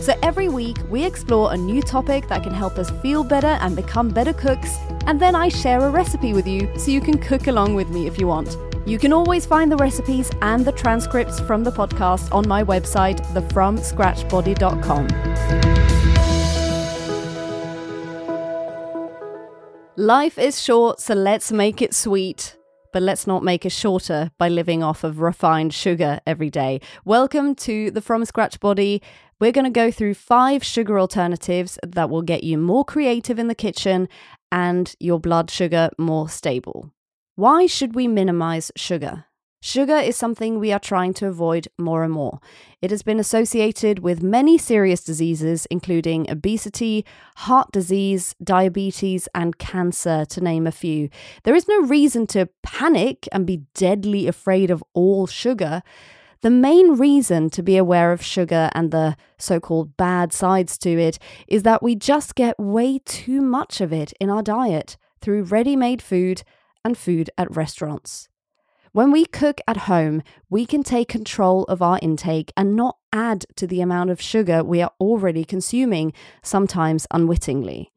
So every week, we explore a new topic that can help us feel better and become better cooks, and then I share a recipe with you so you can cook along with me if you want. You can always find the recipes and the transcripts from the podcast on my website, thefromscratchbody.com. Life is short, so let's make it sweet but let's not make it shorter by living off of refined sugar every day. Welcome to the From Scratch Body. We're going to go through five sugar alternatives that will get you more creative in the kitchen and your blood sugar more stable. Why should we minimize sugar? Sugar is something we are trying to avoid more and more. It has been associated with many serious diseases, including obesity, heart disease, diabetes, and cancer, to name a few. There is no reason to panic and be deadly afraid of all sugar. The main reason to be aware of sugar and the so called bad sides to it is that we just get way too much of it in our diet through ready made food and food at restaurants. When we cook at home, we can take control of our intake and not add to the amount of sugar we are already consuming, sometimes unwittingly.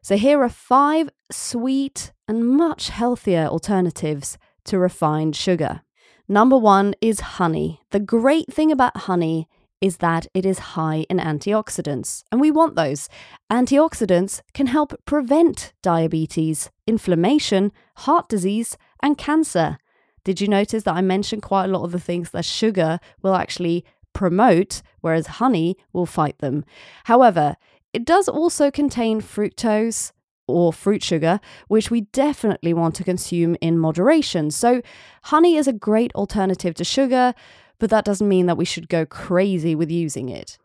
So, here are five sweet and much healthier alternatives to refined sugar. Number one is honey. The great thing about honey is that it is high in antioxidants, and we want those. Antioxidants can help prevent diabetes, inflammation, heart disease, and cancer. Did you notice that I mentioned quite a lot of the things that sugar will actually promote, whereas honey will fight them? However, it does also contain fructose or fruit sugar, which we definitely want to consume in moderation. So, honey is a great alternative to sugar, but that doesn't mean that we should go crazy with using it.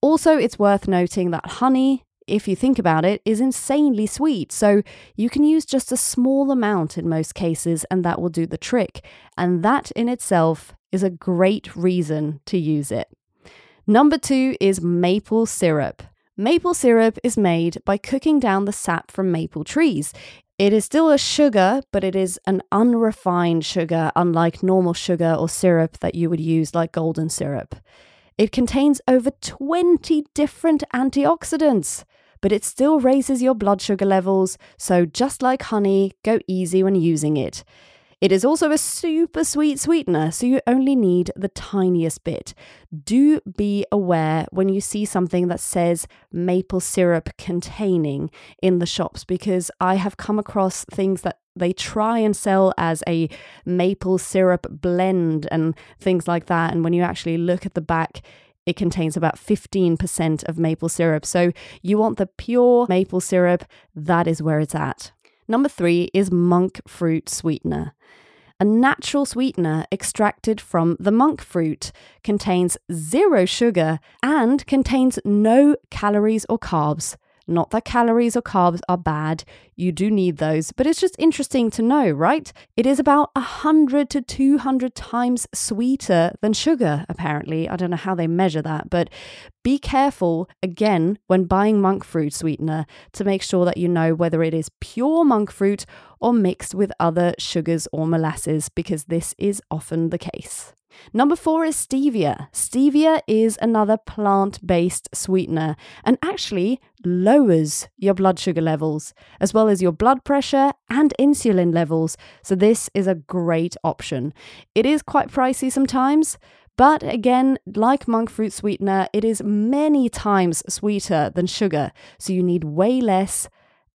Also, it's worth noting that honey if you think about it, is insanely sweet. So you can use just a small amount in most cases, and that will do the trick. And that in itself is a great reason to use it. Number two is maple syrup. Maple syrup is made by cooking down the sap from maple trees. It is still a sugar, but it is an unrefined sugar, unlike normal sugar or syrup that you would use, like golden syrup. It contains over 20 different antioxidants but it still raises your blood sugar levels, so just like honey, go easy when using it. It is also a super sweet sweetener, so you only need the tiniest bit. Do be aware when you see something that says maple syrup containing in the shops because I have come across things that they try and sell as a maple syrup blend and things like that. And when you actually look at the back, it contains about 15% of maple syrup. So you want the pure maple syrup, that is where it's at. Number three is monk fruit sweetener. A natural sweetener extracted from the monk fruit contains zero sugar and contains no calories or carbs. Not that calories or carbs are bad, you do need those, but it's just interesting to know, right? It is about 100 to 200 times sweeter than sugar, apparently. I don't know how they measure that, but be careful again when buying monk fruit sweetener to make sure that you know whether it is pure monk fruit or mixed with other sugars or molasses, because this is often the case. Number four is stevia. Stevia is another plant based sweetener and actually lowers your blood sugar levels, as well as your blood pressure and insulin levels. So, this is a great option. It is quite pricey sometimes. But again, like monk fruit sweetener, it is many times sweeter than sugar, so you need way less.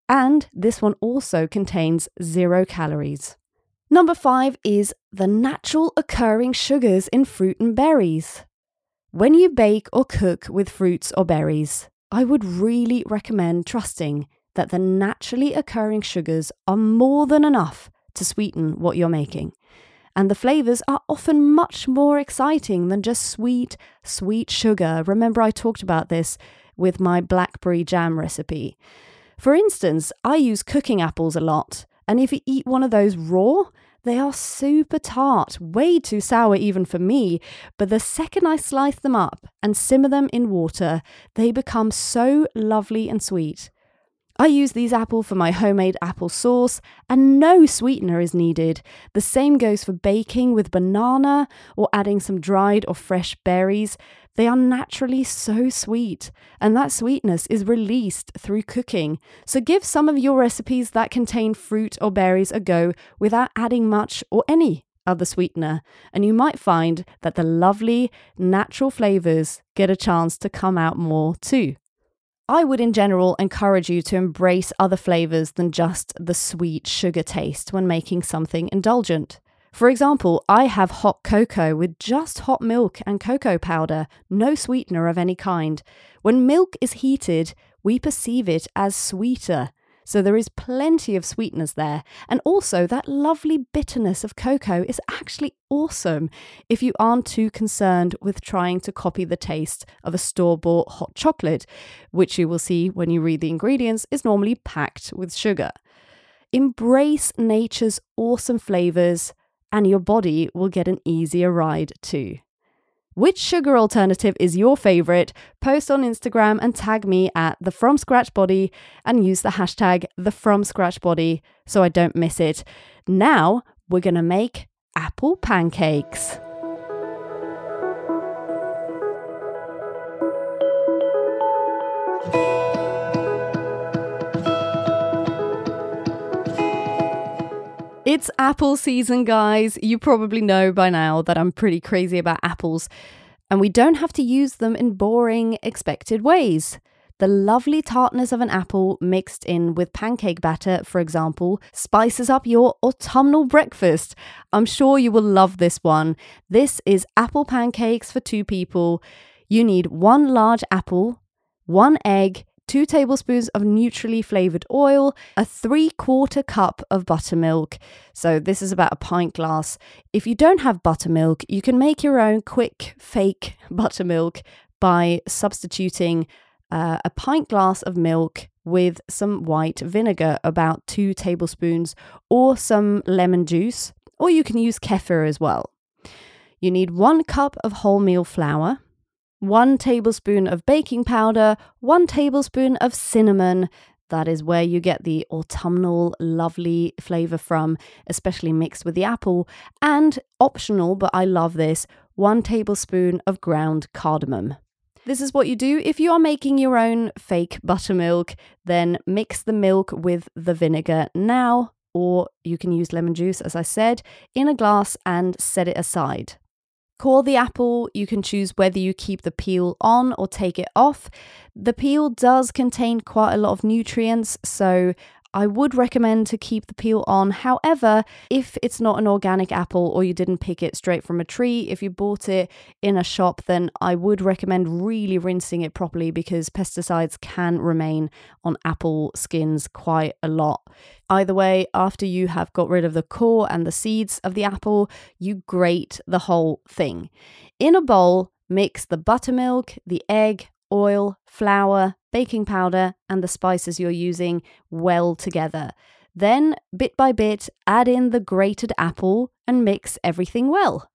And this one also contains zero calories. Number five is the natural occurring sugars in fruit and berries. When you bake or cook with fruits or berries, I would really recommend trusting that the naturally occurring sugars are more than enough to sweeten what you're making. And the flavours are often much more exciting than just sweet, sweet sugar. Remember, I talked about this with my blackberry jam recipe. For instance, I use cooking apples a lot, and if you eat one of those raw, They are super tart, way too sour even for me, but the second I slice them up and simmer them in water, they become so lovely and sweet. I use these apple for my homemade apple sauce, and no sweetener is needed. The same goes for baking with banana or adding some dried or fresh berries. They are naturally so sweet, and that sweetness is released through cooking. So give some of your recipes that contain fruit or berries a go without adding much or any other sweetener, and you might find that the lovely natural flavors get a chance to come out more too. I would, in general, encourage you to embrace other flavors than just the sweet sugar taste when making something indulgent. For example, I have hot cocoa with just hot milk and cocoa powder, no sweetener of any kind. When milk is heated, we perceive it as sweeter. So there is plenty of sweetness there. And also, that lovely bitterness of cocoa is actually awesome if you aren't too concerned with trying to copy the taste of a store bought hot chocolate, which you will see when you read the ingredients is normally packed with sugar. Embrace nature's awesome flavors, and your body will get an easier ride too. Which sugar alternative is your favorite? Post on Instagram and tag me at the From Scratch Body and use the hashtag the From Scratch Body so I don't miss it. Now we're gonna make apple pancakes. It's apple season, guys. You probably know by now that I'm pretty crazy about apples, and we don't have to use them in boring, expected ways. The lovely tartness of an apple mixed in with pancake batter, for example, spices up your autumnal breakfast. I'm sure you will love this one. This is apple pancakes for two people. You need one large apple, one egg, two tablespoons of neutrally flavored oil, a three quarter cup of buttermilk. So, this is about a pint glass. If you don't have buttermilk, you can make your own quick fake buttermilk by substituting uh, a pint glass of milk with some white vinegar, about two tablespoons, or some lemon juice, or you can use kefir as well. You need one cup of wholemeal flour, one tablespoon of baking powder, one tablespoon of cinnamon. That is where you get the autumnal, lovely flavour from, especially mixed with the apple. And optional, but I love this, one tablespoon of ground cardamom. This is what you do if you are making your own fake buttermilk, then mix the milk with the vinegar now, or you can use lemon juice, as I said, in a glass and set it aside. Core the apple, you can choose whether you keep the peel on or take it off. The peel does contain quite a lot of nutrients, so I would recommend to keep the peel on. However, if it's not an organic apple or you didn't pick it straight from a tree, if you bought it in a shop, then I would recommend really rinsing it properly because pesticides can remain on apple skins quite a lot. Either way, after you have got rid of the core and the seeds of the apple, you grate the whole thing. In a bowl, mix the buttermilk, the egg, oil, flour, baking powder, and the spices you're using well together. Then, bit by bit, add in the grated apple and mix everything well.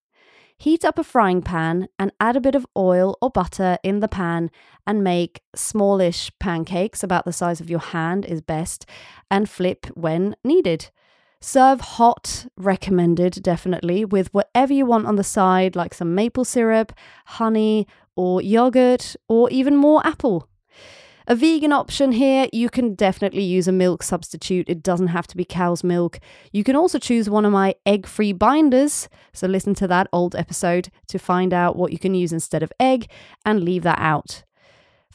Heat up a frying pan and add a bit of oil or butter in the pan and make smallish pancakes, about the size of your hand is best, and flip when needed. Serve hot, recommended definitely, with whatever you want on the side, like some maple syrup, honey, or yogurt, or even more apple. A vegan option here, you can definitely use a milk substitute. It doesn't have to be cow's milk. You can also choose one of my egg free binders. So, listen to that old episode to find out what you can use instead of egg and leave that out.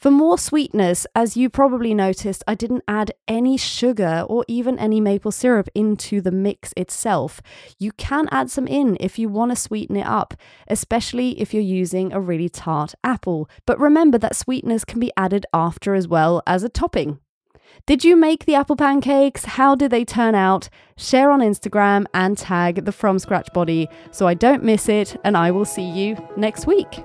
For more sweetness, as you probably noticed, I didn't add any sugar or even any maple syrup into the mix itself. You can add some in if you want to sweeten it up, especially if you're using a really tart apple. But remember that sweetness can be added after as well as a topping. Did you make the apple pancakes? How did they turn out? Share on Instagram and tag the From Scratch Body so I don't miss it, and I will see you next week.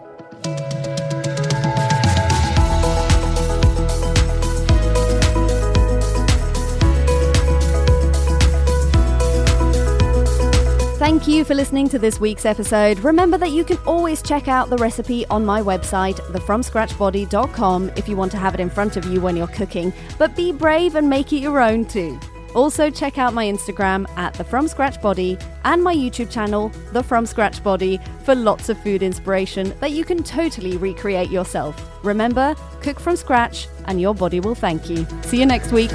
Thank you for listening to this week's episode. Remember that you can always check out the recipe on my website, thefromscratchbody.com, if you want to have it in front of you when you're cooking, but be brave and make it your own too. Also, check out my Instagram at the From Scratch Body and my YouTube channel, The From Scratch Body, for lots of food inspiration that you can totally recreate yourself. Remember, cook from scratch and your body will thank you. See you next week.